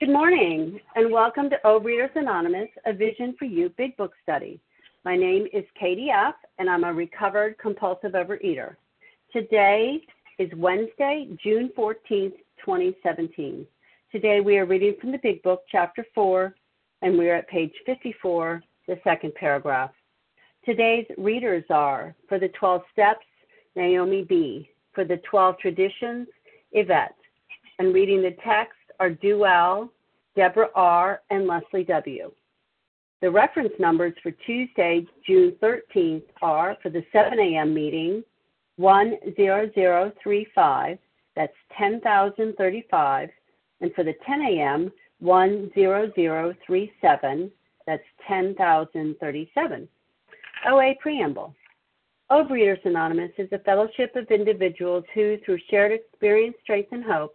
Good morning, and welcome to Overeaters Anonymous, a Vision for You Big Book Study. My name is Katie F., and I'm a recovered compulsive overeater. Today is Wednesday, June 14th, 2017. Today we are reading from the Big Book, Chapter 4, and we are at page 54, the second paragraph. Today's readers are, for the 12 Steps, Naomi B., for the 12 Traditions, Yvette, and reading the text are Duell, Deborah R., and Leslie W. The reference numbers for Tuesday, June 13th are for the 7 a.m. meeting 10035, that's 10,035, and for the 10 a.m. 10037, that's 10,037. OA Preamble. Overeaters Anonymous is a fellowship of individuals who, through shared experience, strength, and hope,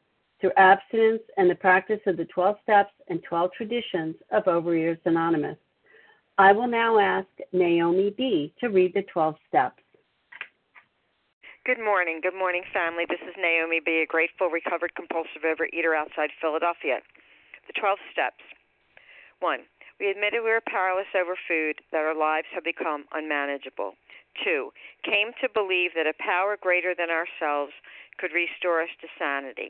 through abstinence and the practice of the 12 steps and 12 traditions of Overeaters Anonymous. I will now ask Naomi B. to read the 12 steps. Good morning. Good morning, family. This is Naomi B., a grateful, recovered compulsive overeater outside Philadelphia. The 12 steps. 1. We admitted we were powerless over food, that our lives have become unmanageable. 2. Came to believe that a power greater than ourselves could restore us to sanity.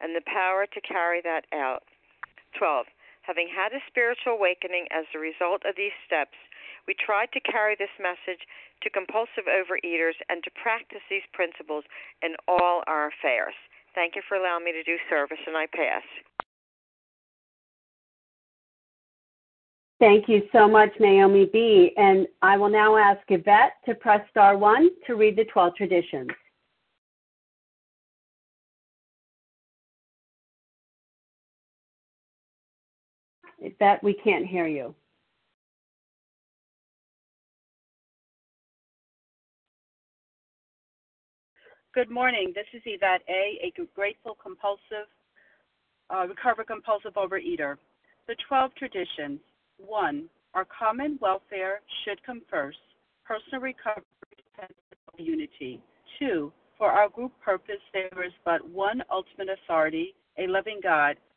and the power to carry that out. 12. Having had a spiritual awakening as a result of these steps, we tried to carry this message to compulsive overeaters and to practice these principles in all our affairs. Thank you for allowing me to do service, and I pass. Thank you so much, Naomi B. And I will now ask Yvette to press star one to read the 12 traditions. That we can't hear you. Good morning. This is Yvette A., a grateful compulsive, uh, recovered compulsive overeater. The 12 traditions. One, our common welfare should come first. Personal recovery and unity. Two, for our group purpose, there is but one ultimate authority, a loving God,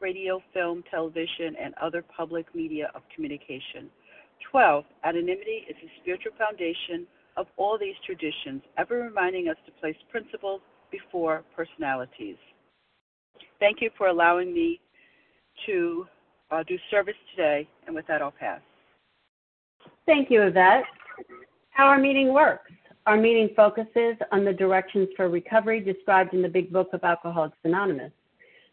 radio, film, television, and other public media of communication. 12. Anonymity is the spiritual foundation of all these traditions, ever reminding us to place principles before personalities. Thank you for allowing me to uh, do service today, and with that, I'll pass. Thank you, Yvette. How our meeting works. Our meeting focuses on the directions for recovery described in the Big Book of Alcoholics Anonymous.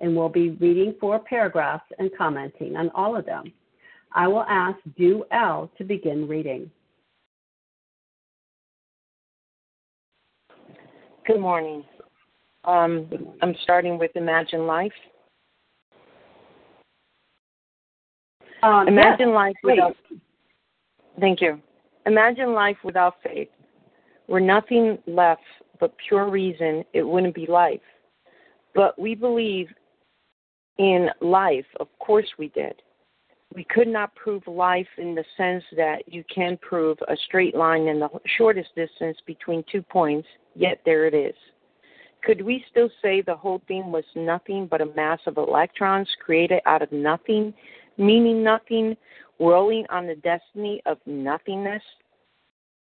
and we'll be reading four paragraphs and commenting on all of them. I will ask Du L to begin reading. Good morning. Um, I'm starting with Imagine Life. Um, Imagine yes, life without. Thank you. Imagine life without faith. Were nothing left but pure reason, it wouldn't be life. But we believe in life. Of course we did. We could not prove life in the sense that you can prove a straight line in the shortest distance between two points, yet there it is. Could we still say the whole thing was nothing but a mass of electrons created out of nothing, meaning nothing, whirling on the destiny of nothingness?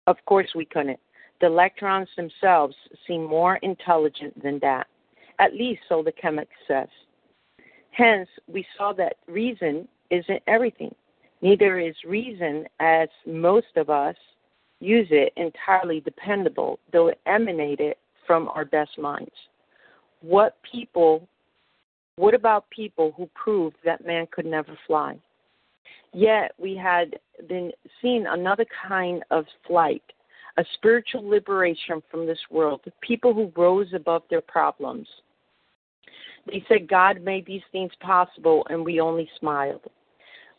Of course we couldn't. The electrons themselves seem more intelligent than that. At least so the chemist says. Hence, we saw that reason isn't everything. Neither is reason, as most of us use it, entirely dependable, though it emanated from our best minds. What people what about people who proved that man could never fly? Yet we had been seeing another kind of flight, a spiritual liberation from this world, people who rose above their problems. They said God made these things possible, and we only smiled.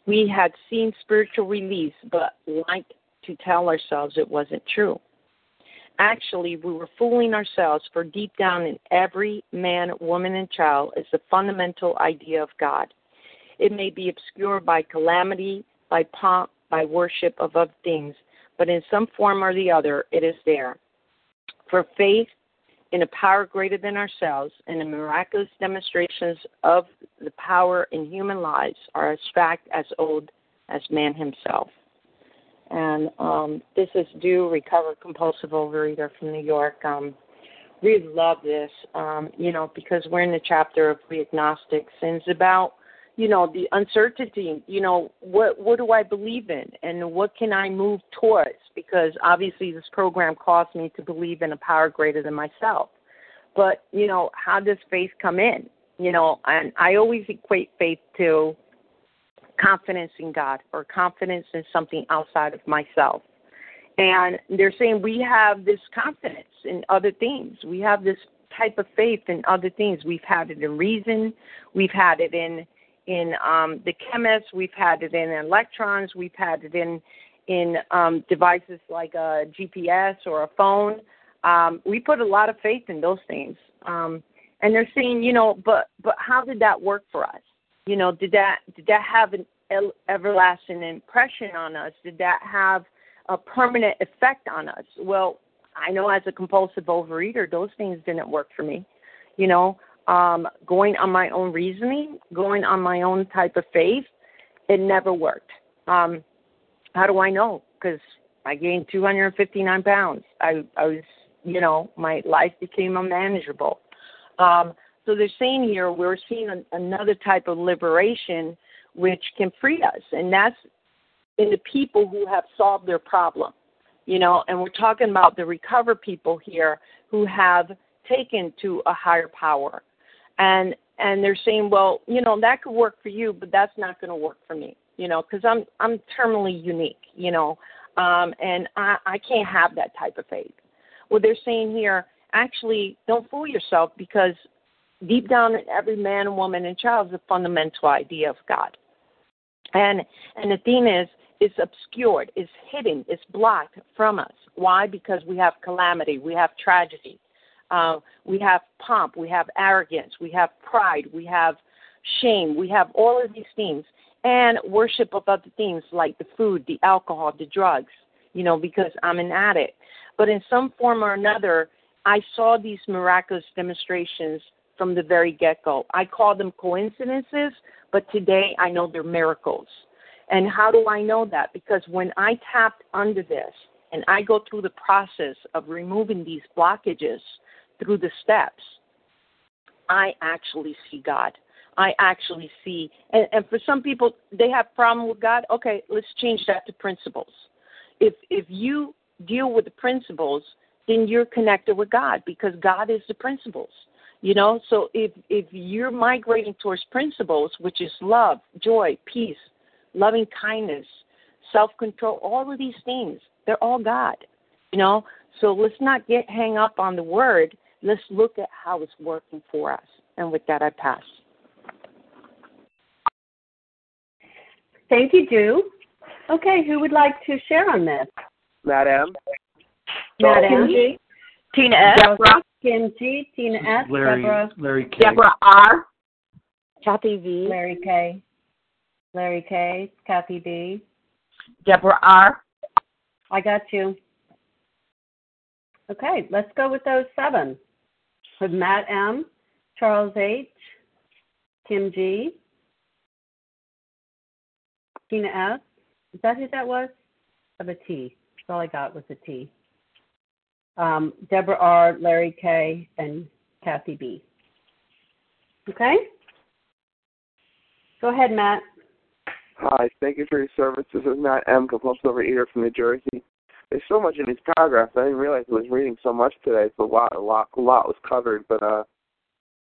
We had seen spiritual release, but liked to tell ourselves it wasn't true. Actually, we were fooling ourselves, for deep down in every man, woman, and child is the fundamental idea of God. It may be obscured by calamity, by pomp, by worship of other things, but in some form or the other, it is there. For faith in a power greater than ourselves and the miraculous demonstrations of the power in human lives are as fact as old as man himself. And um, this is Du Recover Compulsive Overeater from New York. Um, really love this, um, you know, because we're in the chapter of We Agnostics and it's about, you know, the uncertainty. You know, what what do I believe in, and what can I move towards? because obviously this program caused me to believe in a power greater than myself. But, you know, how does faith come in? You know, and I always equate faith to confidence in God or confidence in something outside of myself. And they're saying we have this confidence in other things. We have this type of faith in other things. We've had it in reason, we've had it in in um, the chemists, we've had it in electrons, we've had it in in um, devices like a GPS or a phone. Um, we put a lot of faith in those things. Um, and they're saying, you know, but but how did that work for us? You know, did that did that have an everlasting impression on us? Did that have a permanent effect on us? Well, I know as a compulsive overeater, those things didn't work for me. You know, um, going on my own reasoning, going on my own type of faith, it never worked. Um, how do I know? Because I gained 259 pounds. I, I was, you know, my life became unmanageable. Um, so they're saying here we're seeing an, another type of liberation which can free us, and that's in the people who have solved their problem. You know, and we're talking about the recover people here who have taken to a higher power, and and they're saying, well, you know, that could work for you, but that's not going to work for me. You know, because I'm I'm terminally unique. You know, um, and I I can't have that type of faith. Well, they're saying here, actually, don't fool yourself because deep down in every man, woman, and child is a fundamental idea of God. And and the thing is, it's obscured, it's hidden, it's blocked from us. Why? Because we have calamity, we have tragedy, uh, we have pomp, we have arrogance, we have pride, we have shame, we have all of these things, and worship of other things like the food, the alcohol, the drugs. You know, because I'm an addict. But in some form or another, I saw these miraculous demonstrations from the very get go. I call them coincidences, but today I know they're miracles. And how do I know that? Because when I tapped under this and I go through the process of removing these blockages through the steps, I actually see God. I actually see, and, and for some people, they have problem with God. Okay, let's change that to principles. If if you deal with the principles, then you're connected with God because God is the principles. You know, so if if you're migrating towards principles, which is love, joy, peace, loving kindness, self control, all of these things, they're all God. You know, so let's not get hang up on the word. Let's look at how it's working for us. And with that, I pass. Thank you, Drew. Okay, who would like to share on this? Madam. Madam. Tina S. Deborah. Kim G. Tina S. Larry, Deborah. Larry K. Deborah R. Kathy V. Larry K. Larry K. Kathy B. Deborah R. I got you. Okay, let's go with those seven. With Matt M. Charles H. Kim G. Tina S. Is that who that was? Of a T. That's all I got was a T. Um, Deborah R., Larry K., and Kathy B. Okay? Go ahead, Matt. Hi, thank you for your service. This is Matt M., compulsive overeater from New Jersey. There's so much in these paragraphs. I didn't realize I was reading so much today, so a lot, a lot, a lot was covered. But uh,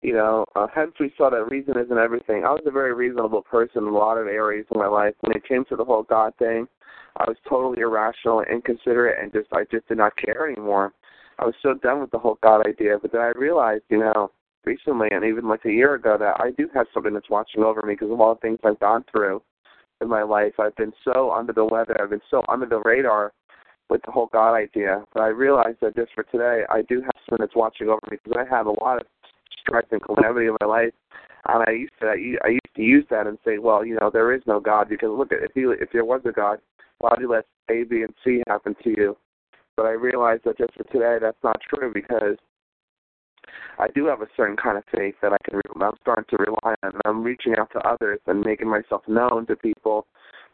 you know, uh, hence we saw that reason isn't everything. I was a very reasonable person in a lot of areas of my life. When it came to the whole God thing, I was totally irrational and inconsiderate, and just I just did not care anymore. I was so done with the whole God idea. But then I realized, you know, recently and even like a year ago, that I do have something that's watching over me because of all the things I've gone through in my life. I've been so under the weather. I've been so under the radar with the whole God idea. But I realized that just for today, I do have someone that's watching over me because I have a lot of strife and calamity in my life. And I used to I used to use that and say, well, you know, there is no God because look at if he if there was a God, why would you let A, B, and C happen to you? But I realized that just for today, that's not true because I do have a certain kind of faith that I can. I'm starting to rely on, and I'm reaching out to others and making myself known to people,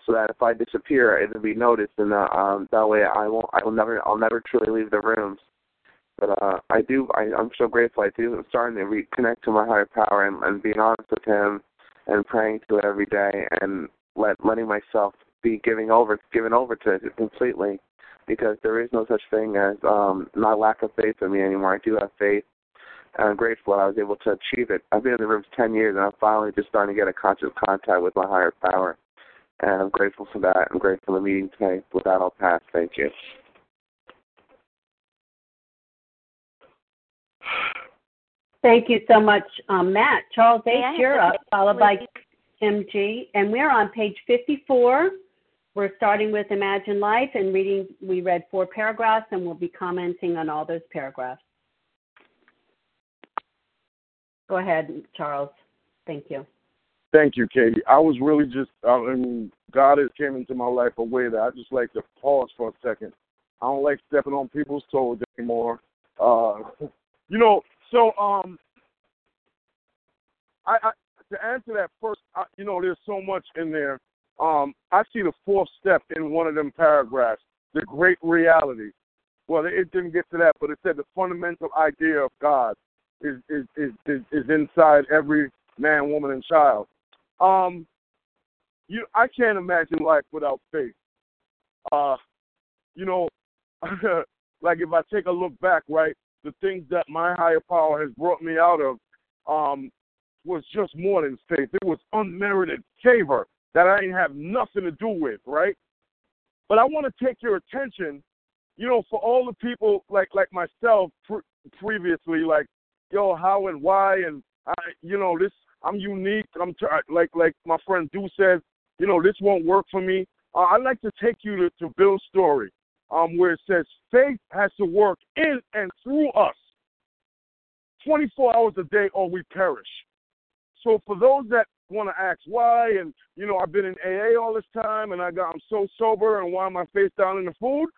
so that if I disappear, it'll be noticed, and uh, um, that way I won't. I will never. I'll never truly leave the rooms. But uh, I do. I, I'm so grateful. I do. I'm starting to reconnect to my higher power and, and being honest with Him, and praying to it every day, and let letting myself be giving over, given over to it completely, because there is no such thing as um, not lack of faith in me anymore. I do have faith, and I'm grateful I was able to achieve it. I've been in the rooms ten years, and I'm finally just starting to get a conscious contact with my higher power, and I'm grateful for that. I'm grateful for the meeting today. With that, I'll pass. Thank you. Thank you so much, um, Matt. Charles H., Yeah, you're up, followed by please. Kim G. And we're on page 54. We're starting with Imagine Life and reading, we read four paragraphs and we'll be commenting on all those paragraphs. Go ahead, Charles. Thank you. Thank you, Katie. I was really just, I mean, God has came into my life a way that I just like to pause for a second. I don't like stepping on people's toes anymore. Uh, you know, so um, I, I to answer that first, I, you know, there's so much in there. Um, I see the fourth step in one of them paragraphs, the great reality. Well, it didn't get to that, but it said the fundamental idea of God is is is is, is inside every man, woman, and child. Um, you, I can't imagine life without faith. Uh, you know, like if I take a look back, right, the things that my higher power has brought me out of, um, was just more than faith. It was unmerited favor that I didn't have nothing to do with, right? But I want to take your attention, you know, for all the people like like myself pre- previously, like, yo, how and why, and I, you know, this I'm unique. I'm t- like like my friend Du says, you know, this won't work for me. Uh, I'd like to take you to, to Bill's story, um, where it says faith has to work in and through us, 24 hours a day, or we perish. So for those that want to ask why, and you know, I've been in AA all this time, and I got I'm so sober, and why am I face down in the food?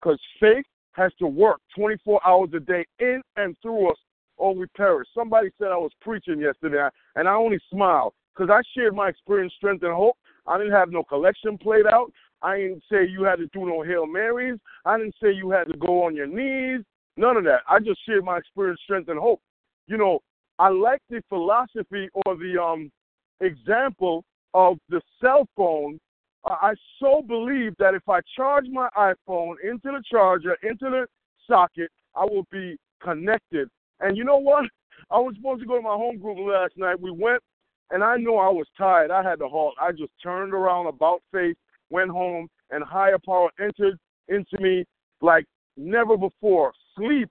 Because faith has to work 24 hours a day in and through us, or we perish. Somebody said I was preaching yesterday, and I only smiled because I shared my experience, strength, and hope. I didn't have no collection played out. I didn't say you had to do no Hail Marys. I didn't say you had to go on your knees. None of that. I just shared my experience, strength, and hope. You know, I like the philosophy or the um example of the cell phone. I so believe that if I charge my iPhone into the charger, into the socket, I will be connected. And you know what? I was supposed to go to my home group last night. We went, and I know I was tired. I had to halt. I just turned around about face, went home, and higher power entered into me like never before. Sleep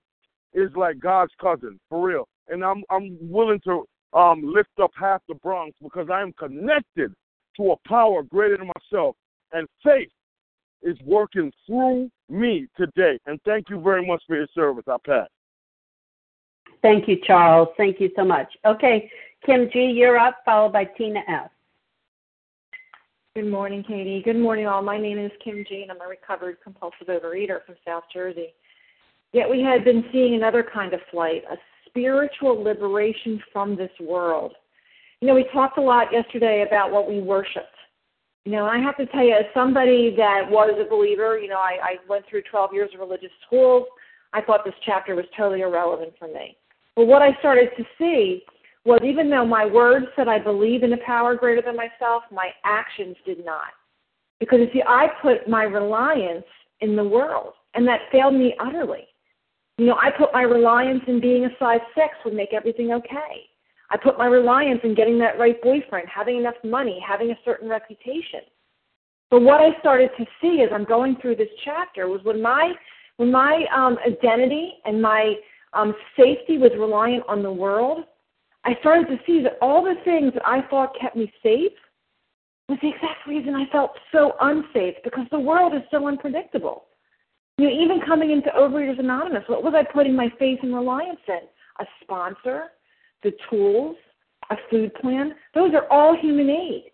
is like God's cousin, for real. And I'm I'm willing to um, lift up half the Bronx because I am connected to a power greater than myself. And faith is working through me today. And thank you very much for your service. I pass. Thank you, Charles. Thank you so much. Okay, Kim G., you're up, followed by Tina F. Good morning, Katie. Good morning, all. My name is Kim G, and I'm a recovered compulsive overeater from South Jersey. Yet we had been seeing another kind of flight, a spiritual liberation from this world. You know, we talked a lot yesterday about what we worshiped. You know, I have to tell you, as somebody that was a believer, you know, I, I went through 12 years of religious schools. I thought this chapter was totally irrelevant for me. But what I started to see was even though my words said I believe in a power greater than myself, my actions did not. Because you see, I put my reliance in the world, and that failed me utterly. You know, I put my reliance in being a size six would make everything okay. I put my reliance in getting that right boyfriend, having enough money, having a certain reputation. But what I started to see as I'm going through this chapter was when my when my um, identity and my um, safety was reliant on the world, I started to see that all the things that I thought kept me safe was the exact reason I felt so unsafe because the world is so unpredictable. You know, even coming into Overeaters Anonymous, what was I putting my faith and reliance in? A sponsor, the tools, a food plan. Those are all human aid.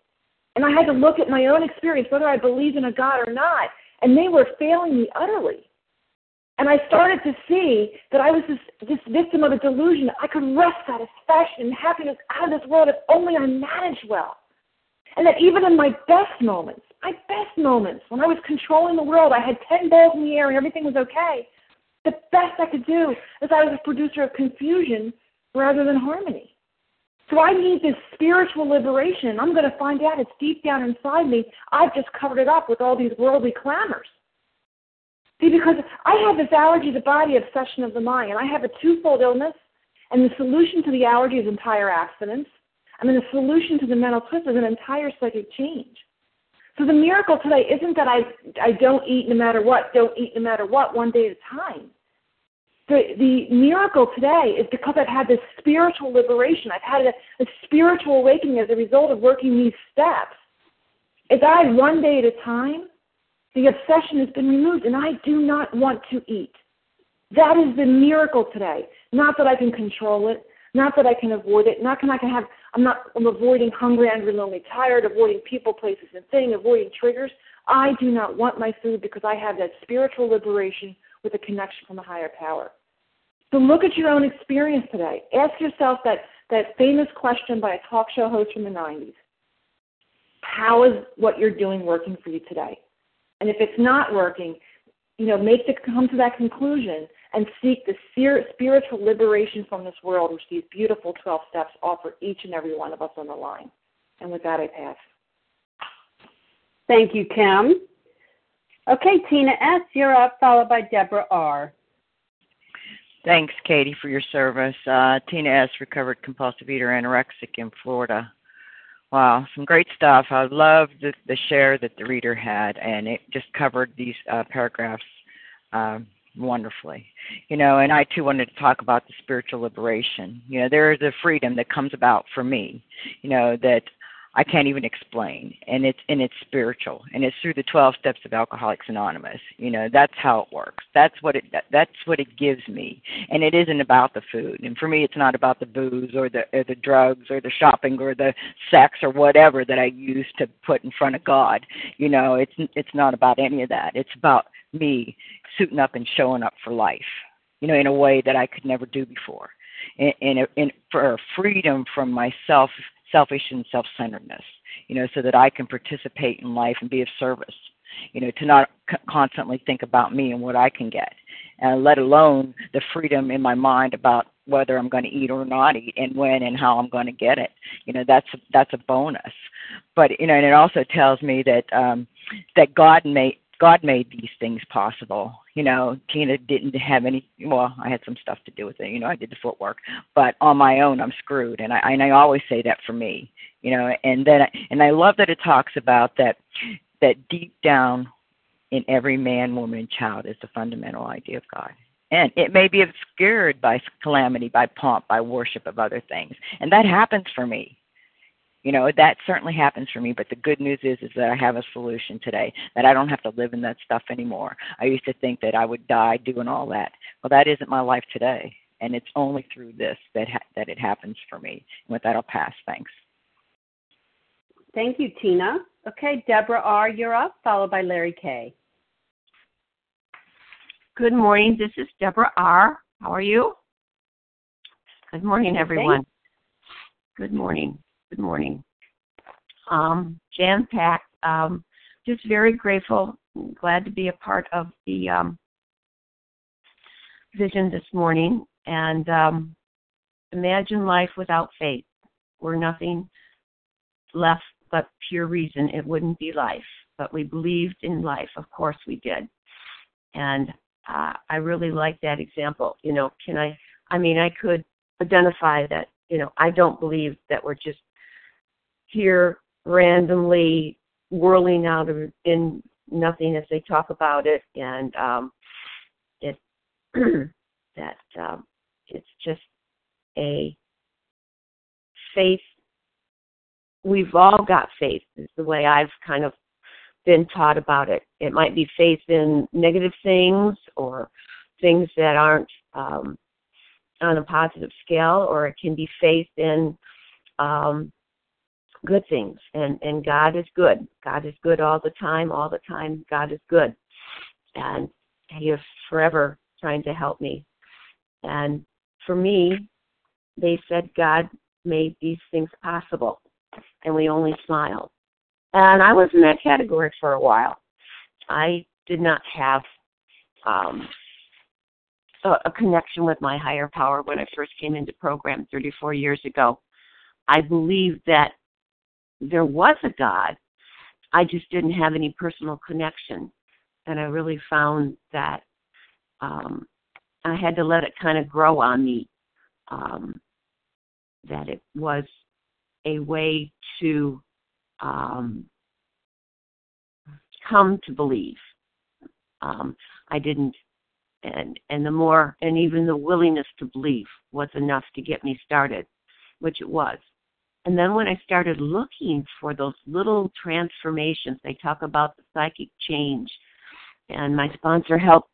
And I had to look at my own experience, whether I believed in a God or not, and they were failing me utterly. And I started to see that I was this, this victim of a delusion. I could wrest satisfaction and happiness out of this world if only I managed well. And that even in my best moments, my best moments, when I was controlling the world, I had 10 balls in the air and everything was okay, the best I could do is I was a producer of confusion rather than harmony. So I need this spiritual liberation. I'm going to find out it's deep down inside me. I've just covered it up with all these worldly clamors. See, because I have this allergy to body obsession of the mind, and I have a twofold illness, and the solution to the allergy is entire abstinence, and then the solution to the mental twist is an entire psychic change. So the miracle today isn't that I I don't eat no matter what, don't eat no matter what, one day at a time. the the miracle today is because I've had this spiritual liberation. I've had a, a spiritual awakening as a result of working these steps. As I one day at a time, the obsession has been removed, and I do not want to eat. That is the miracle today. Not that I can control it, not that I can avoid it, not that I can have. I'm not. I'm avoiding hungry, angry, lonely, tired, avoiding people, places, and things, avoiding triggers. I do not want my food because I have that spiritual liberation with a connection from a higher power. So look at your own experience today. Ask yourself that, that famous question by a talk show host from the 90s. How is what you're doing working for you today? And if it's not working, you know, make the come to that conclusion and seek the spiritual liberation from this world, which these beautiful 12 steps offer each and every one of us on the line. And with that, I pass. Thank you, Kim. Okay, Tina S., you're up, followed by Deborah R. Thanks, Katie, for your service. Uh, Tina S., recovered compulsive eater, anorexic in Florida. Wow, some great stuff. I love the, the share that the reader had, and it just covered these uh, paragraphs um, wonderfully. You know, and I too wanted to talk about the spiritual liberation. You know, there is a freedom that comes about for me. You know that I can't even explain, and it's and it's spiritual, and it's through the twelve steps of Alcoholics Anonymous. You know, that's how it works. That's what it that's what it gives me, and it isn't about the food. And for me, it's not about the booze or the or the drugs or the shopping or the sex or whatever that I use to put in front of God. You know, it's it's not about any of that. It's about me suiting up and showing up for life. You know, in a way that I could never do before, and, and, and for freedom from myself selfish and self-centeredness, you know, so that I can participate in life and be of service, you know, to not c- constantly think about me and what I can get, and let alone the freedom in my mind about whether I'm going to eat or not eat and when and how I'm going to get it. You know, that's that's a bonus. But you know, and it also tells me that um that God made God made these things possible. You know, Tina didn't have any. Well, I had some stuff to do with it. You know, I did the footwork, but on my own, I'm screwed. And I and I always say that for me. You know, and then and I love that it talks about that that deep down in every man, woman, and child is the fundamental idea of God. And it may be obscured by calamity, by pomp, by worship of other things. And that happens for me you know that certainly happens for me but the good news is is that i have a solution today that i don't have to live in that stuff anymore. I used to think that i would die doing all that. Well that isn't my life today and it's only through this that ha- that it happens for me. And with that i'll pass. Thanks. Thank you tina. Okay deborah r you're up followed by larry k. Good morning. This is deborah r. How are you? Good morning everyone. Good morning Good morning. Um, Jan Pack, um, just very grateful, glad to be a part of the um, vision this morning. And um, imagine life without faith, were nothing left but pure reason. It wouldn't be life. But we believed in life. Of course we did. And uh, I really like that example. You know, can I? I mean, I could identify that. You know, I don't believe that we're just here randomly whirling out of in nothing as they talk about it and um it that um it's just a faith we've all got faith is the way I've kind of been taught about it. It might be faith in negative things or things that aren't um, on a positive scale, or it can be faith in um, good things and and God is good. God is good all the time, all the time God is good. And he is forever trying to help me. And for me, they said God made these things possible and we only smiled. And I was in that category for a while. I did not have um a, connection with my higher power when I first came into program 34 years ago. I believed that there was a God. I just didn't have any personal connection. And I really found that um, I had to let it kind of grow on me. Um, that it was a way to um, come to believe. Um, I didn't and and the more and even the willingness to believe was enough to get me started, which it was. And then when I started looking for those little transformations, they talk about the psychic change, and my sponsor helped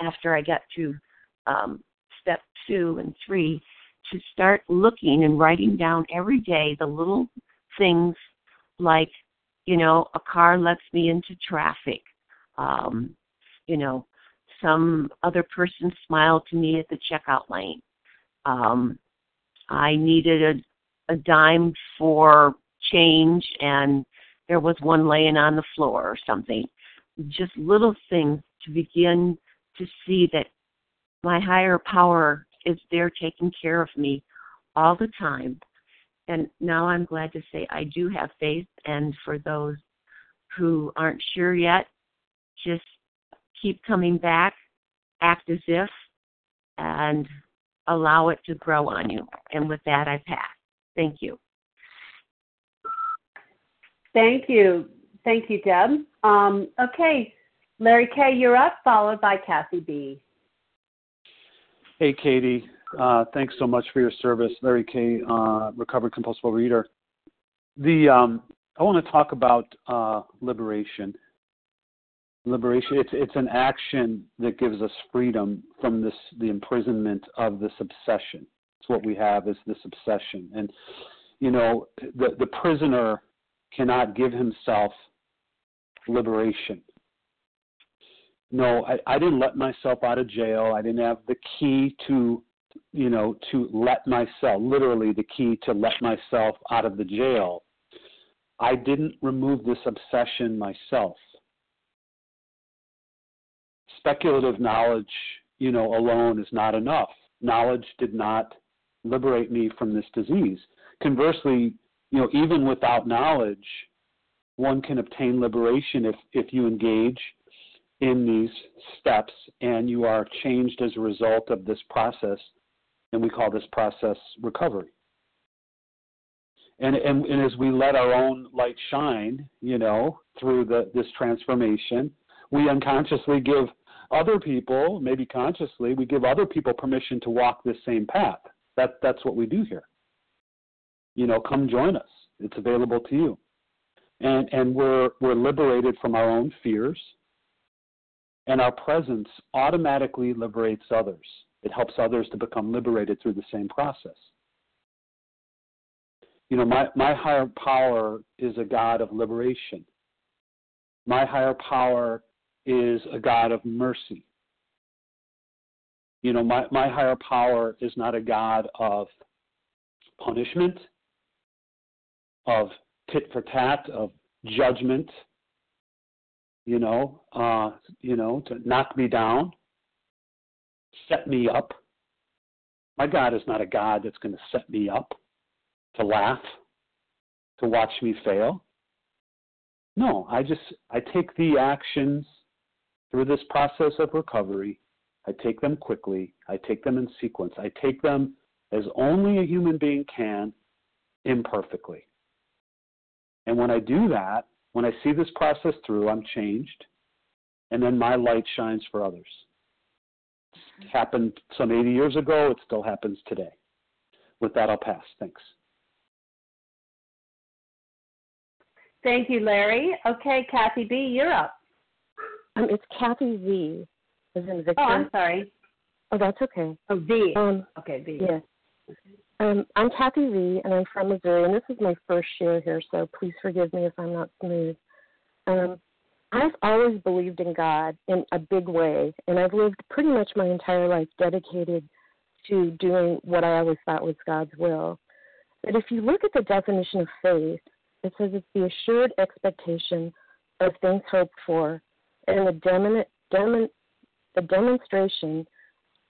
after I got to um, step two and three to start looking and writing down every day the little things like, you know, a car lets me into traffic. Um, you know, some other person smiled to me at the checkout lane. Um, I needed a, dime for change and there was one laying on the floor or something. Just little things to begin to see that my higher power is there taking care of me all the time. And now I'm glad to say I do have faith. And for those who aren't sure yet, just keep coming back, act as if, and allow it to grow on you. And with that, I pass. Thank you. Thank you. Thank you, Deb. Um, okay, Larry K., you're up, followed by Kathy B. Hey, Katie. Uh, thanks so much for your service, Larry K., uh, recovered compulsive reader. The um, I want to talk about uh, liberation. Liberation. It's it's an action that gives us freedom from this the imprisonment of this obsession. It's what we have is this obsession, and you know the the prisoner cannot give himself liberation no, I, I didn't let myself out of jail. I didn't have the key to, you know, to let myself, literally the key to let myself out of the jail. I didn't remove this obsession myself. Speculative knowledge, you know, alone is not enough. Knowledge did not liberate me from this disease. Conversely, you know, even without knowledge, one can obtain liberation if, if you engage in these steps and you are changed as a result of this process and we call this process recovery and, and, and as we let our own light shine you know through the, this transformation we unconsciously give other people maybe consciously we give other people permission to walk this same path that that's what we do here you know come join us it's available to you and and we're we're liberated from our own fears and our presence automatically liberates others. It helps others to become liberated through the same process. You know, my, my higher power is a God of liberation. My higher power is a God of mercy. You know, my, my higher power is not a God of punishment, of tit for tat, of judgment, you know, uh, you know, to knock me down, set me up. My God is not a God that's going to set me up to laugh, to watch me fail. No, I just I take the actions through this process of recovery. I take them quickly. I take them in sequence. I take them as only a human being can, imperfectly. And when I do that, when I see this process through, I'm changed, and then my light shines for others. It happened some 80 years ago, it still happens today. With that, I'll pass. Thanks. Thank you, Larry. Okay, Kathy B., you're up. Um, it's Kathy V. As in Victor. Oh, I'm sorry. Oh, that's okay. Oh, V. Um, okay, V. Yes. Um, I'm Kathy V, and I'm from Missouri, and this is my first share here, so please forgive me if I'm not smooth. Um, I've always believed in God in a big way, and I've lived pretty much my entire life dedicated to doing what I always thought was God's will. But if you look at the definition of faith, it says it's the assured expectation of things hoped for and the, demon, demon, the demonstration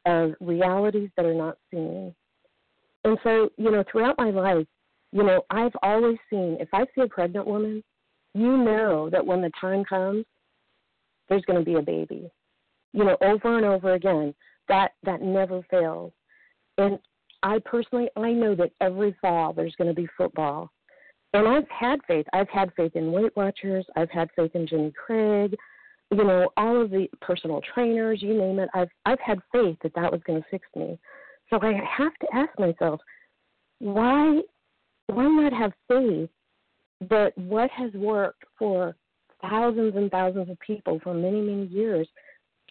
of realities that are not seen. And so, you know, throughout my life, you know, I've always seen if I see a pregnant woman, you know that when the time comes, there's going to be a baby. You know, over and over again, that that never fails. And I personally, I know that every fall there's going to be football. And I've had faith. I've had faith in Weight Watchers. I've had faith in Jenny Craig. You know, all of the personal trainers, you name it. I've I've had faith that that was going to fix me. So I have to ask myself, why why not have faith that what has worked for thousands and thousands of people for many many years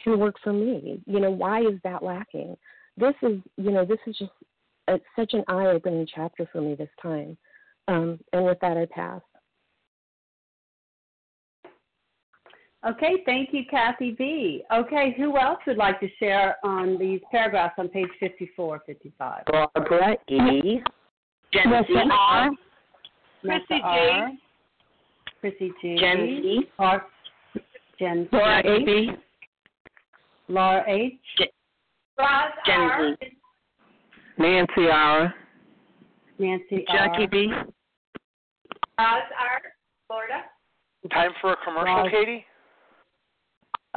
can work for me? You know, why is that lacking? This is you know this is just a, such an eye opening chapter for me this time. Um, and with that, I pass. Okay, thank you, Kathy B. Okay, who else would like to share on these paragraphs on page 54, 55? Barbara E. Jency R. Chrissy G. Chrissy G. Jen C. Or, Jen Laura C. B. Laura H. Jen Z. Nancy R. Nancy R. Jackie R. B. Roz R. Florida. Time for a commercial, Roz. Katie?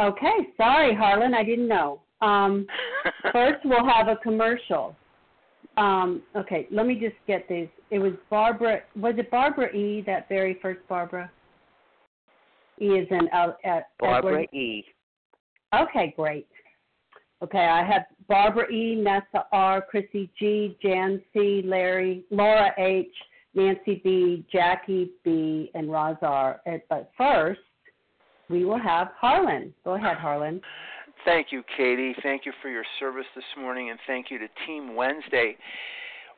Okay, sorry, Harlan, I didn't know. Um, first, we'll have a commercial. Um, okay, let me just get these. It was Barbara. Was it Barbara E? That very first Barbara. E is in uh, at Barbara Edward. E. Okay, great. Okay, I have Barbara E, Nessa R, Chrissy G, Jan C, Larry, Laura H, Nancy B, Jackie B, and Roz R. But first, we will have Harlan. Go ahead, Harlan. Thank you, Katie. Thank you for your service this morning, and thank you to Team Wednesday.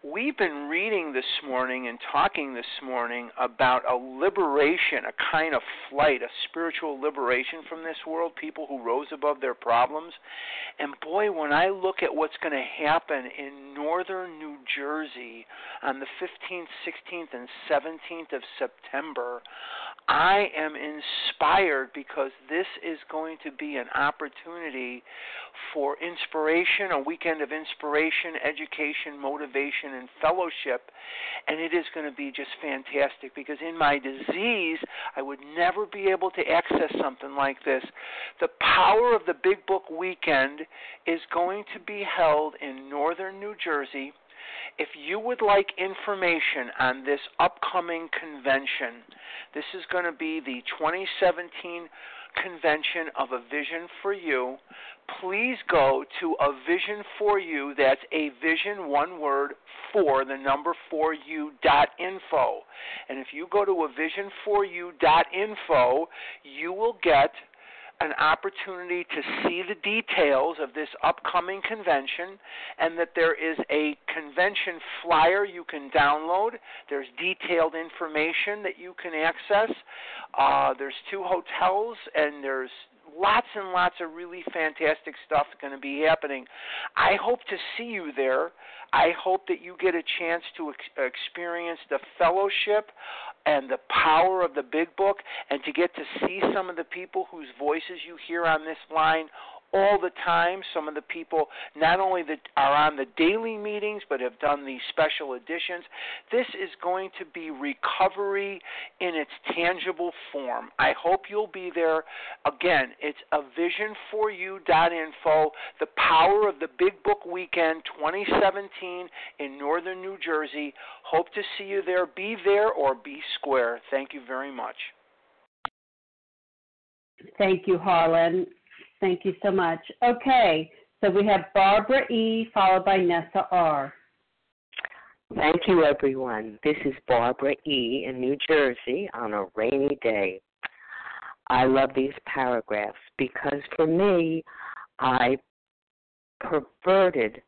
We've been reading this morning and talking this morning about a liberation, a kind of flight, a spiritual liberation from this world, people who rose above their problems. And boy, when I look at what's going to happen in northern New Jersey on the 15th, 16th, and 17th of September, I am inspired because this is going to be an opportunity for inspiration, a weekend of inspiration, education, motivation, and fellowship. And it is going to be just fantastic because in my disease, I would never be able to access something like this. The power of the Big Book Weekend is going to be held in northern New Jersey. If you would like information on this upcoming convention, this is going to be the 2017 convention of A Vision for You. Please go to A Vision for You. That's a vision, one word, for the number four you dot info. And if you go to a vision for you dot info, you will get an opportunity to see the details of this upcoming convention and that there is a convention flyer you can download. There's detailed information that you can access. Uh, there's two hotels and there's lots and lots of really fantastic stuff going to be happening. I hope to see you there. I hope that you get a chance to ex- experience the fellowship and the power of the big book and to get to see some of the people whose voices you hear on this line all the time. Some of the people not only that are on the daily meetings but have done these special editions. This is going to be recovery in its tangible form. I hope you'll be there. Again, it's a visionforyou.info, the power of the Big Book Weekend 2017 in northern New Jersey. Hope to see you there. Be there or be square. Thank you very much. Thank you, Harlan. Thank you so much. Okay, so we have Barbara E. followed by Nessa R. Thank you, everyone. This is Barbara E. in New Jersey on a rainy day. I love these paragraphs because for me, I perverted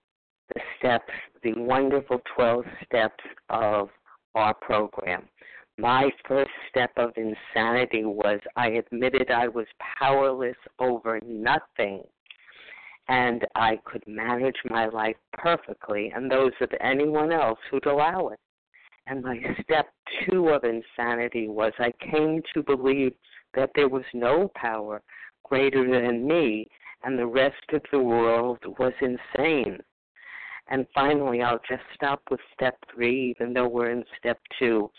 the steps, the wonderful 12 steps of our program. My first step of insanity was I admitted I was powerless over nothing and I could manage my life perfectly and those of anyone else who'd allow it. And my step two of insanity was I came to believe that there was no power greater than me and the rest of the world was insane. And finally, I'll just stop with step three, even though we're in step two.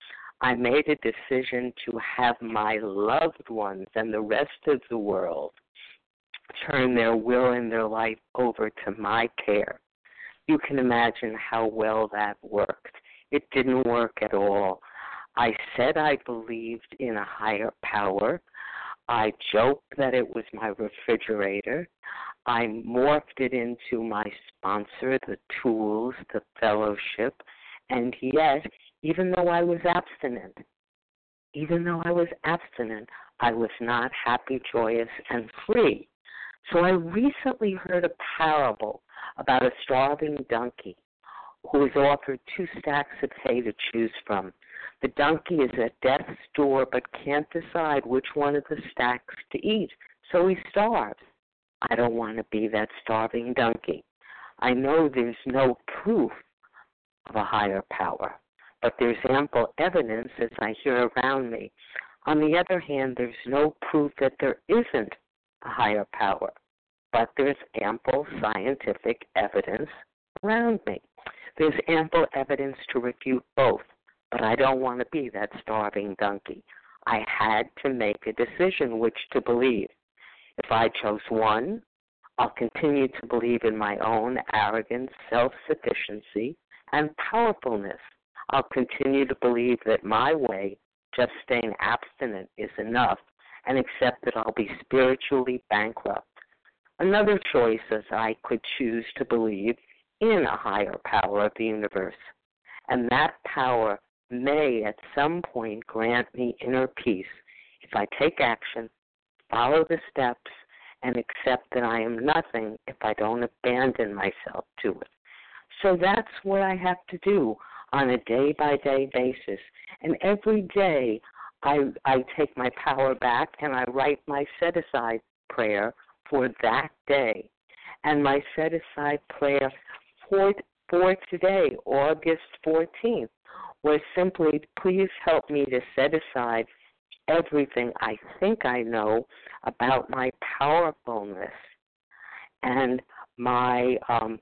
I made a decision to have my loved ones and the rest of the world turn their will and their life over to my care. You can imagine how well that worked. It didn't work at all. I said I believed in a higher power. I joked that it was my refrigerator. I morphed it into my sponsor, the tools, the fellowship, and yet, even though I was abstinent, even though I was abstinent, I was not happy, joyous, and free. So I recently heard a parable about a starving donkey who is offered two stacks of hay to choose from. The donkey is at death's door but can't decide which one of the stacks to eat, so he starves. I don't want to be that starving donkey. I know there's no proof of a higher power, but there's ample evidence as I hear around me. On the other hand, there's no proof that there isn't a higher power, but there's ample scientific evidence around me. There's ample evidence to refute both, but I don't want to be that starving donkey. I had to make a decision which to believe. If I chose one, I'll continue to believe in my own arrogance, self sufficiency, and powerfulness. I'll continue to believe that my way, just staying abstinent, is enough and accept that I'll be spiritually bankrupt. Another choice is I could choose to believe in a higher power of the universe, and that power may at some point grant me inner peace if I take action, follow the steps, and accept that I am nothing if I don't abandon myself to it. So that's what I have to do on a day by day basis. And every day I I take my power back and I write my set aside prayer for that day. And my set aside prayer for for today, August 14th, was simply please help me to set aside everything I think I know about my powerfulness and my um,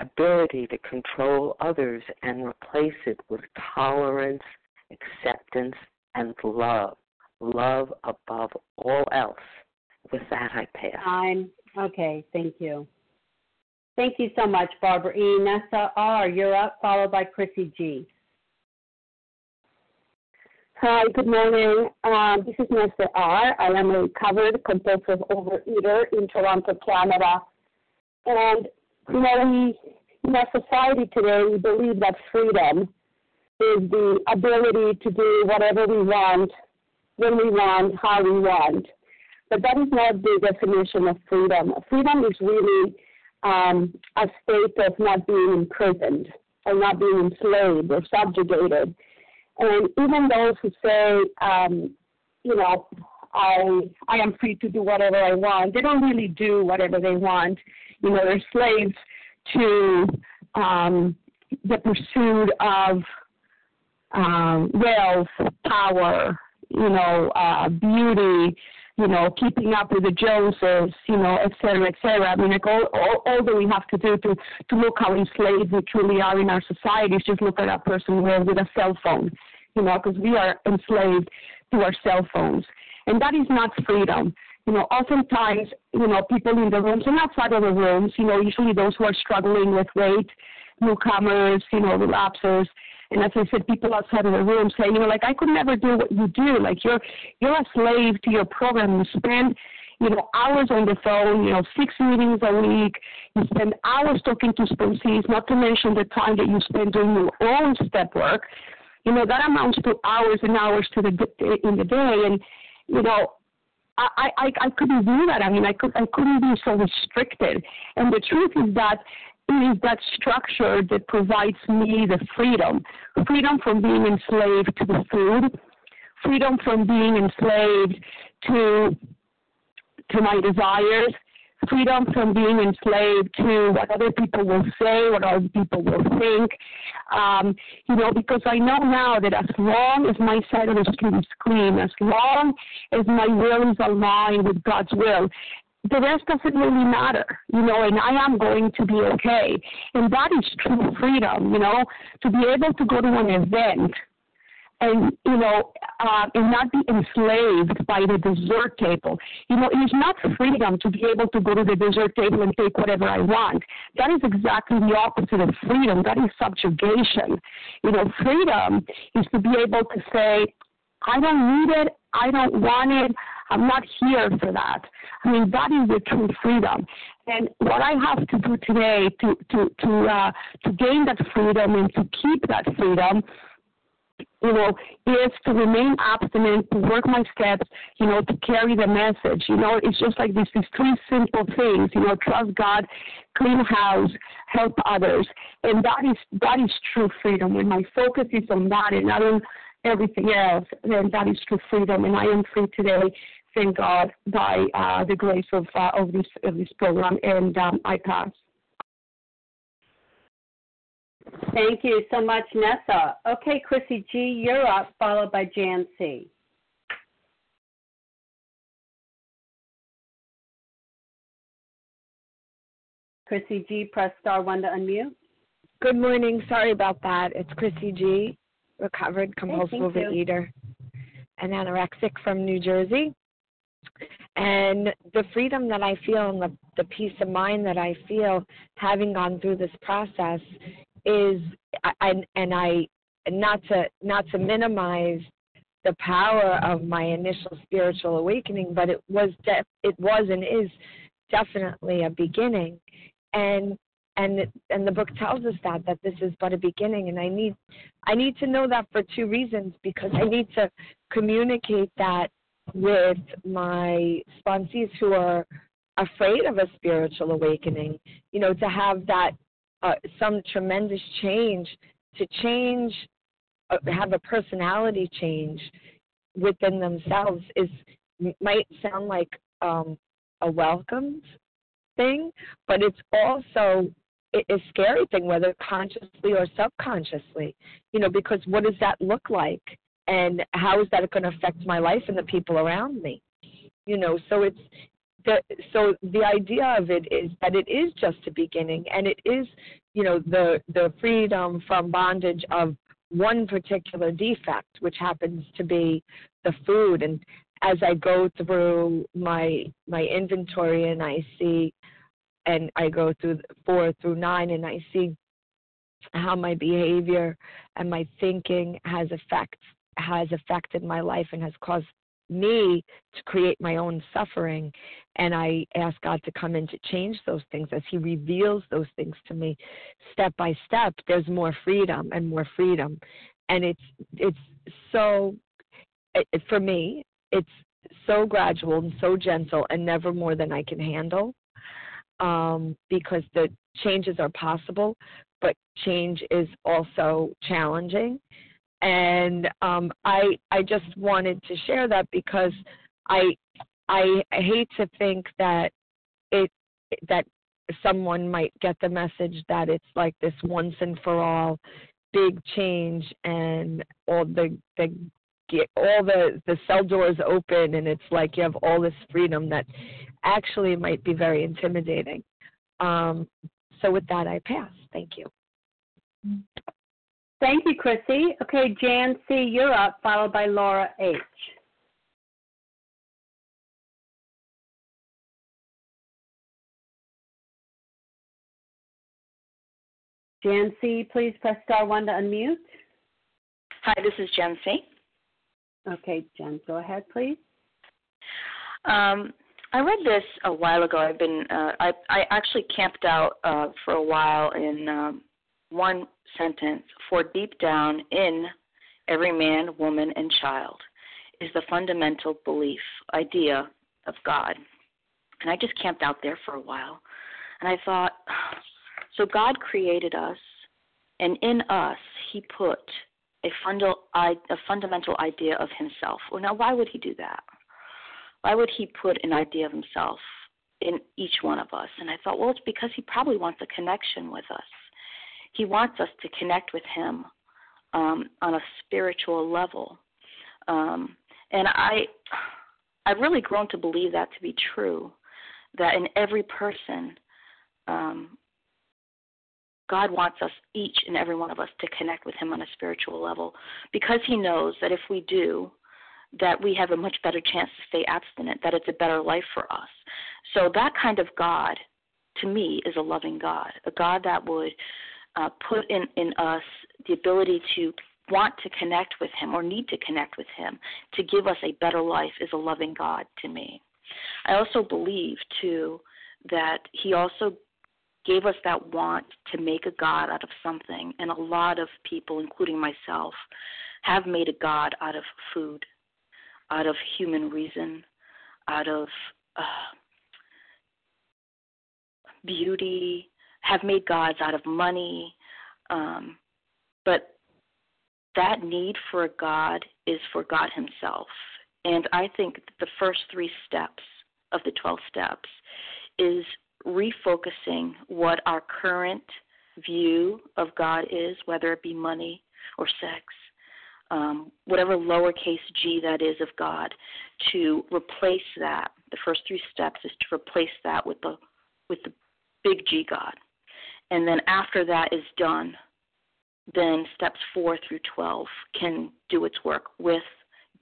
ability to control others and replace it with tolerance, acceptance, and love. Love above all else. With that, I pass. I'm okay. Thank you. Thank you so much, Barbara E. Nessa R., you're up, followed by Chrissy G. Hi, good morning. Um, this is Nessa R. I am a recovered compulsive overeater in Toronto, Canada. And, you know, we, in our society today, we believe that freedom is the ability to do whatever we want, when we want, how we want. But that is not the definition of freedom. Freedom is really um, a state of not being imprisoned or not being enslaved or subjugated. And even those who say, um, you know, I I am free to do whatever I want, they don't really do whatever they want. You know, they're slaves to um, the pursuit of um, wealth, power, you know, uh, beauty, you know, keeping up with the Joneses, you know, et cetera, et cetera. I mean, like all, all, all that we have to do to, to look how enslaved we truly are in our society is just look at a person with, with a cell phone, you know, because we are enslaved to our cell phones. And that is not freedom. You know, oftentimes, you know, people in the rooms and outside of the rooms, you know, usually those who are struggling with weight, newcomers, you know, relapsers, and as I said, people outside of the room say, you know, like I could never do what you do. Like you're you're a slave to your program. You spend you know, hours on the phone, you know, six meetings a week. You spend hours talking to sponsees, not to mention the time that you spend doing your own step work. You know, that amounts to hours and hours to the in the day. And, you know, I, I, I couldn't do that. I mean, I could I couldn't be so restricted. And the truth is that it is that structure that provides me the freedom freedom from being enslaved to the food, freedom from being enslaved to to my desires, freedom from being enslaved to what other people will say, what other people will think. Um, you know, because I know now that as long as my side of the street is clean, as long as my will is aligned with God's will, the rest doesn't really matter, you know, and I am going to be okay. And that is true freedom, you know, to be able to go to an event and, you know, uh, and not be enslaved by the dessert table. You know, it is not freedom to be able to go to the dessert table and take whatever I want. That is exactly the opposite of freedom. That is subjugation. You know, freedom is to be able to say, I don't need it. I don't want it. I'm not here for that. I mean, that is the true freedom. And what I have to do today to to to uh, to gain that freedom and to keep that freedom you know, is to remain abstinent, to work my steps, you know, to carry the message. You know, it's just like these, these three simple things, you know, trust God, clean house, help others. And that is that is true freedom. When my focus is on that and not on everything else, then that is true freedom. And I am free today, thank God, by uh, the grace of uh, of this of this program. And um, I pass. Thank you so much, Nessa. Okay, Chrissy G, you're up, followed by Jan C. Chrissy G, press star one to unmute. Good morning. Sorry about that. It's Chrissy G, recovered compulsive Hey, overeater and anorexic from New Jersey. And the freedom that I feel and the, the peace of mind that I feel having gone through this process is I- and I not to not to minimize the power of my initial spiritual awakening, but it was def- it was and is definitely a beginning, and and and the book tells us that that this is but a beginning, and I need I need to know that for two reasons because I need to communicate that with my sponsees who are afraid of a spiritual awakening, you know, to have that uh, some tremendous change, to change, uh, have a personality change within themselves is might sound like um, a welcomed thing, but it's also a a scary thing, whether consciously or subconsciously. You know, because what does that look like, and how is that going to affect my life and the people around me? You know, so it's the so the idea of it is that it is just a beginning, and it is you know the the freedom from bondage of one particular defect, which happens to be the food. And as I go through my my inventory and I see, and I go through four through nine, and I see how my behavior and my thinking has effect has affected my life and has caused me to create my own suffering. And I ask God to come in to change those things as he reveals those things to me step by step. There's more freedom and more freedom. And it's it's so it, for me it's so gradual and so gentle and never more than I can handle um, because the changes are possible, but change is also challenging. And um, I I just wanted to share that because I I hate to think that it that someone might get the message that it's like this once and for all big change and all the the all the the cell doors open and it's like you have all this freedom that actually might be very intimidating. Um, so with that, I pass. Thank you. Thank you, Chrissy. Okay, Jan C, you're up, followed by Laura H. Jan C, please press star one to unmute. Hi, this is Jen C. Okay, Jen, go ahead, please. Um, I read this a while ago. I've been uh, I I actually camped out uh, for a while in um, one sentence. For deep down in every man, woman, and child is the fundamental belief idea of God. And I just camped out there for a while, and I thought, so God created us, and in us He put a, fundal, a fundamental idea of Himself. Well, now why would He do that? why would he put an idea of himself in each one of us? And I thought, well, it's because he probably wants a connection with us. He wants us to connect with him um, on a spiritual level. Um, and I, I've really grown to believe that to be true. That in every person, um, God wants us, each and every one of us, to connect with Him on a spiritual level because He knows that if we do, that we have a much better chance to stay abstinent, that it's a better life for us. So that kind of God, to me, is a loving God, a God that would uh, put in, in us the ability to want to connect with him or need to connect with him to give us a better life is a loving God to me. I also believe too that he also gave us that want to make a God out of something. And a lot of people, including myself, have made a God out of food, out of human reason, out of uh, beauty, have made gods out of money. Um, but that need for a God is for God Himself. And I think the first three steps of the 12 steps is refocusing what our current view of God is, whether it be money or sex, um, whatever lowercase g that is of God, to replace that. The first three steps is to replace that with the with the big G God, and then after that is done, then steps four through twelve can do its work with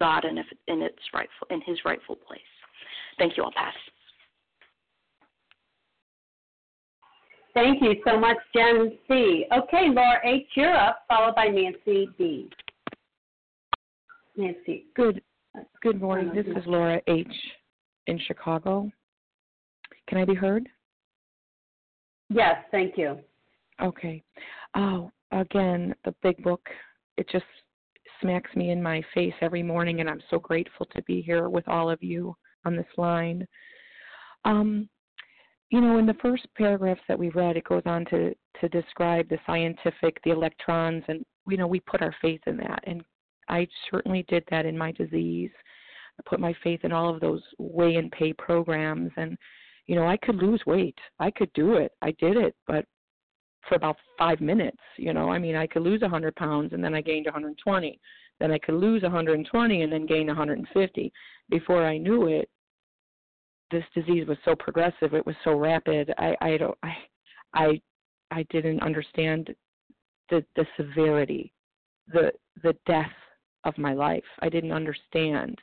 God in, in its rightful in His rightful place. Thank you. I'll pass. Thank you so much, Jen C. Okay, Laura H., you're up, followed by Nancy B. Nancy. Good. Good morning. This is Laura H. in Chicago. Can I be heard? Yes, thank you. Okay. Oh, again, the big book. It just smacks me in my face every morning, and I'm so grateful to be here with all of you on this line. Um, you know, in the first paragraphs that we read, it goes on to to describe the scientific, the electrons, and you know, we put our faith in that. And I certainly did that in my disease. I put my faith in all of those weigh and pay programs, and you know, I could lose weight. I could do it. I did it, but for about five minutes. You know, I mean, I could lose a 100 pounds and then I gained 120. Then I could lose 120 and then gain 150. Before I knew it, this disease was so progressive. It was so rapid. I I don't I I I didn't understand the the severity, the the death of my life. I didn't understand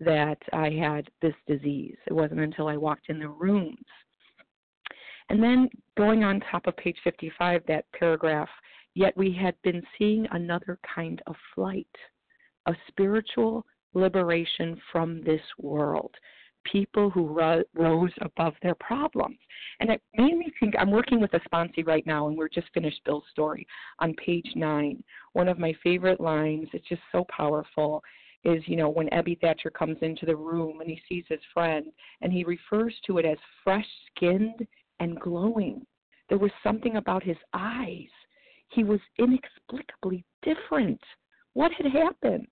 that I had this disease. It wasn't until I walked in the rooms. And then going on top of page 55, that paragraph, yet we had been seeing another kind of flight, a spiritual liberation from this world people who ro- rose above their problems. And it made me think I'm working with a sponsee right now, and we're just finished Bill's story on page nine. One of my favorite lines, it's just so powerful, is you know, when Ebby Thatcher comes into the room and he sees his friend, and he refers to it as fresh skinned and glowing. There was something about his eyes. He was inexplicably different. What had happened?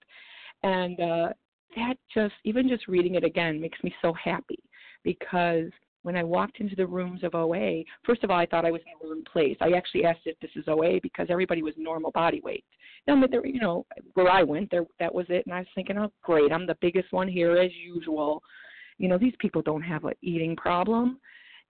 And uh, that just even just reading it again makes me so happy because when I walked into the rooms of OA, first of all, I thought I was in the wrong place. I actually asked if this is OA because everybody was normal body weight. Now, but there, you know, where I went, there that was it, and I was thinking, oh, great, I'm the biggest one here as usual. You know, these people don't have an eating problem,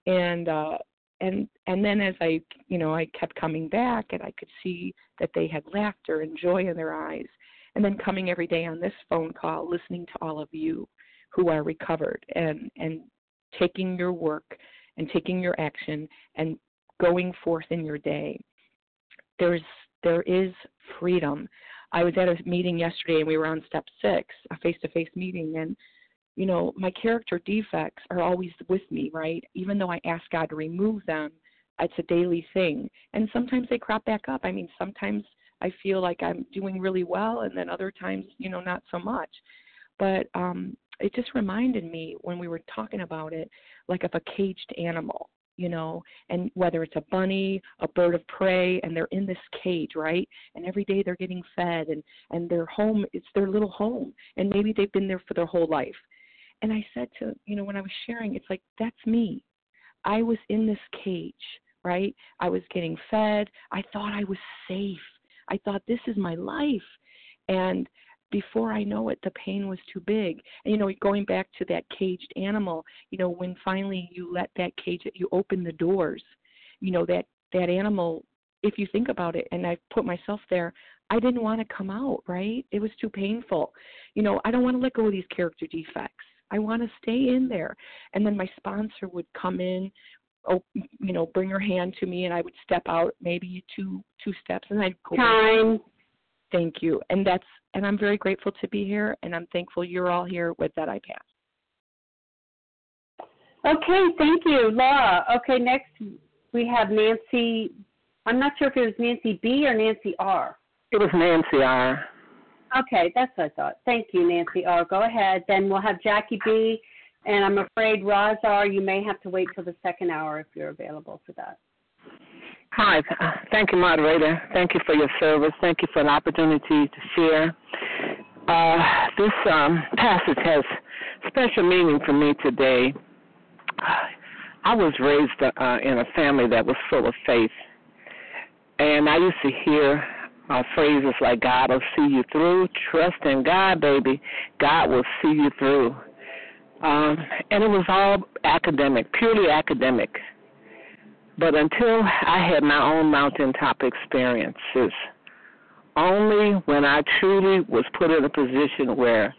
and uh, and and then as I, you know, I kept coming back, and I could see that they had laughter and joy in their eyes, and then coming every day on this phone call, listening to all of you who are recovered and and taking your work and taking your action and going forth in your day. There's there is freedom. I was at a meeting yesterday and we were on step six, a face to face meeting and you know, my character defects are always with me, right? Even though I ask God to remove them, it's a daily thing. And sometimes they crop back up. I mean, sometimes I feel like I'm doing really well, and then other times, you know, not so much. But um, it just reminded me when we were talking about it, like of a caged animal, you know, and whether it's a bunny, a bird of prey, and they're in this cage, right? And every day they're getting fed, and and their home, it's their little home, and maybe they've been there for their whole life. And I said to, you know, when I was sharing, it's like that's me. I was in this cage, right? I was getting fed. I thought I was safe I thought this is my life. And before I know it, the pain was too big. And you know, going back to that caged animal, you know, when finally you let that cage, you open the doors, you know, that that animal. If you think about it, and I put myself there, I didn't want to come out. Right? It was too painful. You know, I don't want to let go of these character defects. I want to stay in there. And then my sponsor would come in oh, you know, bring her hand to me, and I would step out maybe two two steps, and I'd go. Time. Thank you. And that's and I'm very grateful to be here and I'm thankful you're all here with that I pass. Okay, thank you, Laura. Okay, next we have Nancy. I'm not sure if it was Nancy B or Nancy R. It was Nancy R. Okay, that's what I thought. Thank you, Nancy R. Go ahead. Then we'll have Jackie B. And I'm afraid Roz R. You may have to wait till the second hour if you're available for that. Hi, thank you, moderator. Thank you for your service. Thank you for the opportunity to share. Uh, this um, passage has special meaning for me today. I was raised uh, in a family that was full of faith, and I used to hear uh, phrases like "God will see you through." Trust in God, baby. God will see you through. Um, and it was all academic, purely academic. But until I had my own mountaintop experiences, only when I truly was put in a position where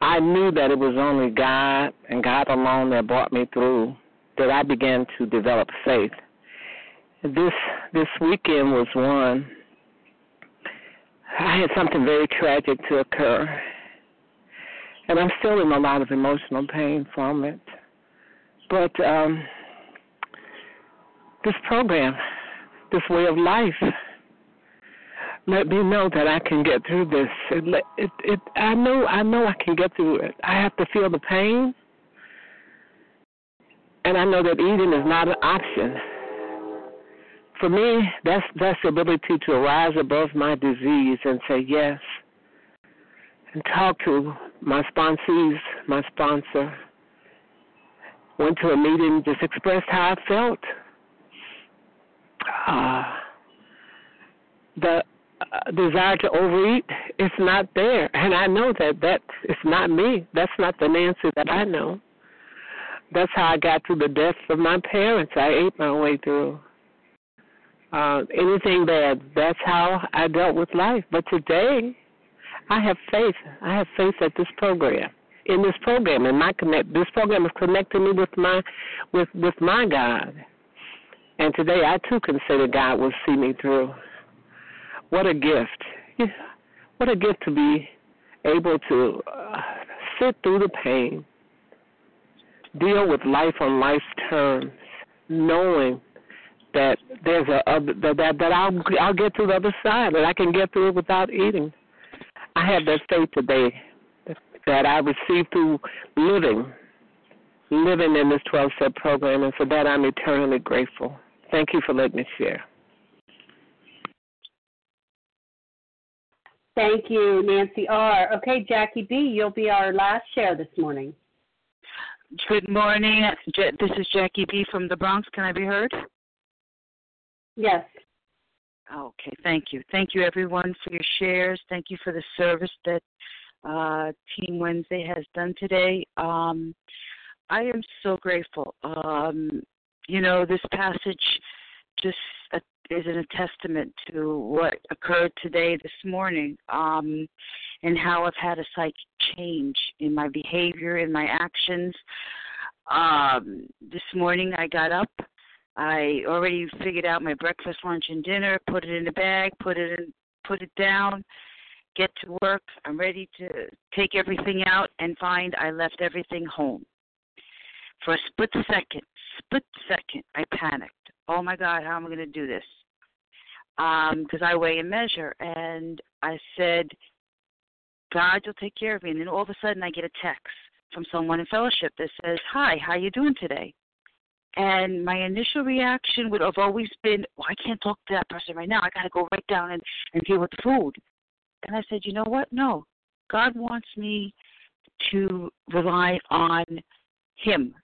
I knew that it was only God and God alone that brought me through that I began to develop faith. This this weekend was one. I had something very tragic to occur, and I'm still in a lot of emotional pain from it. But um, this program, this way of life, let me know that I can get through this. It, it, it, I know, I know I can get through it. I have to feel the pain, and I know that eating is not an option. For me, that's that's the ability to rise above my disease and say yes, and talk to my sponsees, my sponsor. Went to a meeting, just expressed how I felt. Uh, the uh, desire to overeat is not there, and I know that that is it's not me. That's not the Nancy that I know. That's how I got through the deaths of my parents. I ate my way through. Uh, anything bad, that's how I dealt with life. But today, I have faith. I have faith that this program, in this program, and my connect, this program is connecting me with my, with with my God. And today, I too consider God will see me through. What a gift! What a gift to be able to uh, sit through the pain, deal with life on life's terms, knowing that there's a, a that that, that I'll I'll get to the other side, that I can get through it without eating. I have that faith today that I received through living, living in this 12 step program, and for that I'm eternally grateful. Thank you for letting me share. Thank you, Nancy R. Okay, Jackie B., you'll be our last share this morning. Good morning. This is Jackie B. from the Bronx. Can I be heard? Yes. Okay, thank you. Thank you, everyone, for your shares. Thank you for the service that uh, Team Wednesday has done today. Um, I am so grateful. Um, you know, this passage just uh, is a testament to what occurred today, this morning, um, and how I've had a psychic change in my behavior, in my actions. Um, this morning I got up I already figured out my breakfast, lunch, and dinner. Put it in a bag. Put it in. Put it down. Get to work. I'm ready to take everything out and find I left everything home. For a split second, split second, I panicked. Oh my God, how am I going to do this? Because um, I weigh and measure, and I said, God, you'll take care of me. And then all of a sudden, I get a text from someone in fellowship that says, "Hi, how you doing today?" And my initial reaction would have always been, well, I can't talk to that person right now. I got to go right down and, and deal with the food. And I said, you know what? No. God wants me to rely on Him.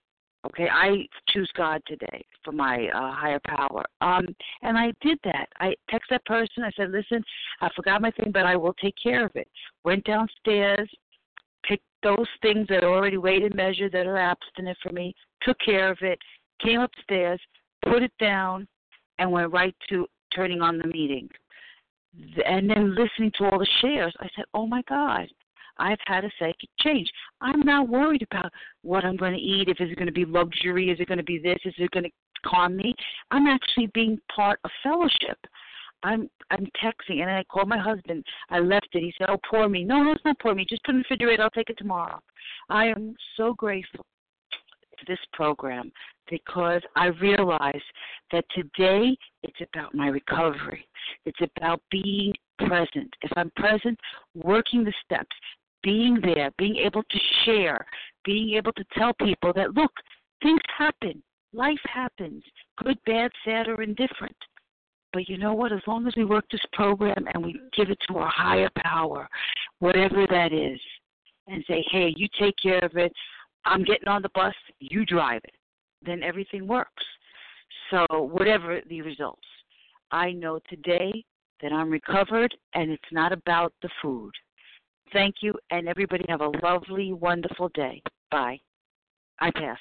Okay, I choose God today for my uh, higher power. Um, and I did that. I text that person. I said, "Listen, I forgot my thing, but I will take care of it." Went downstairs, picked those things that are already weighed and measured that are abstinent for me, took care of it, came upstairs, put it down, and went right to turning on the meeting. And then listening to all the shares, I said, oh my God, I've had a psychic change. I'm not worried about what I'm going to eat. If it's going to be luxury, is it going to be this? Is it going to calm me? I'm actually being part of fellowship. I'm I'm texting and I called my husband. I left it. He said, "Oh, pour me." No, no, it's not pour me. Just put it in the refrigerator. I'll take it tomorrow. I am so grateful to this program because I realize that today it's about my recovery. It's about being present. If I'm present, working the steps, being there, being able to share, being able to tell people that look, things happen. Life happens, good, bad, sad, or indifferent. But you know what? As long as we work this program and we give it to our higher power, whatever that is, and say, hey, you take care of it. I'm getting on the bus, you drive it. Then everything works. So, whatever the results, I know today that I'm recovered and it's not about the food. Thank you, and everybody have a lovely, wonderful day. Bye. I pass.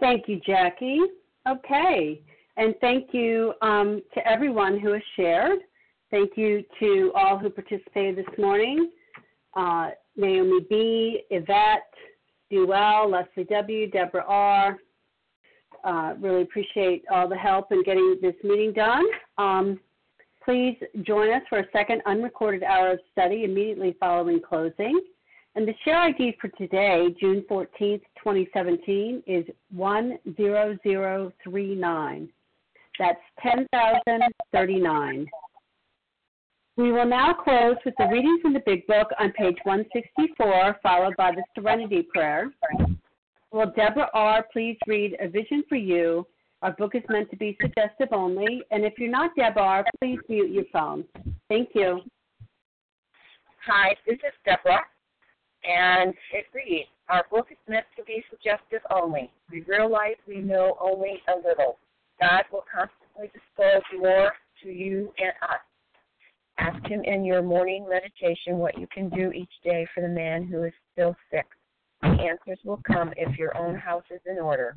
Thank you, Jackie. Okay. And thank you um, to everyone who has shared. Thank you to all who participated this morning uh, Naomi B., Yvette, Duell, Leslie W., Deborah R. Uh, really appreciate all the help in getting this meeting done. Um, please join us for a second unrecorded hour of study immediately following closing. And the share ID for today, June 14th, 2017, is 10039. That's 10,039. We will now close with the reading from the Big Book on page 164, followed by the Serenity Prayer. Will Deborah R. please read A Vision for You? Our book is meant to be suggestive only, and if you're not Deborah please mute your phone. Thank you. Hi, this is Deborah, and it reads Our book is meant to be suggestive only. We realize we know only a little. God will constantly disclose more to you and us. Ask Him in your morning meditation what you can do each day for the man who is still sick. The answers will come if your own house is in order,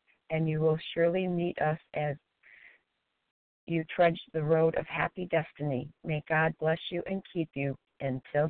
and you will surely meet us as you trudge the road of happy destiny. May God bless you and keep you until then.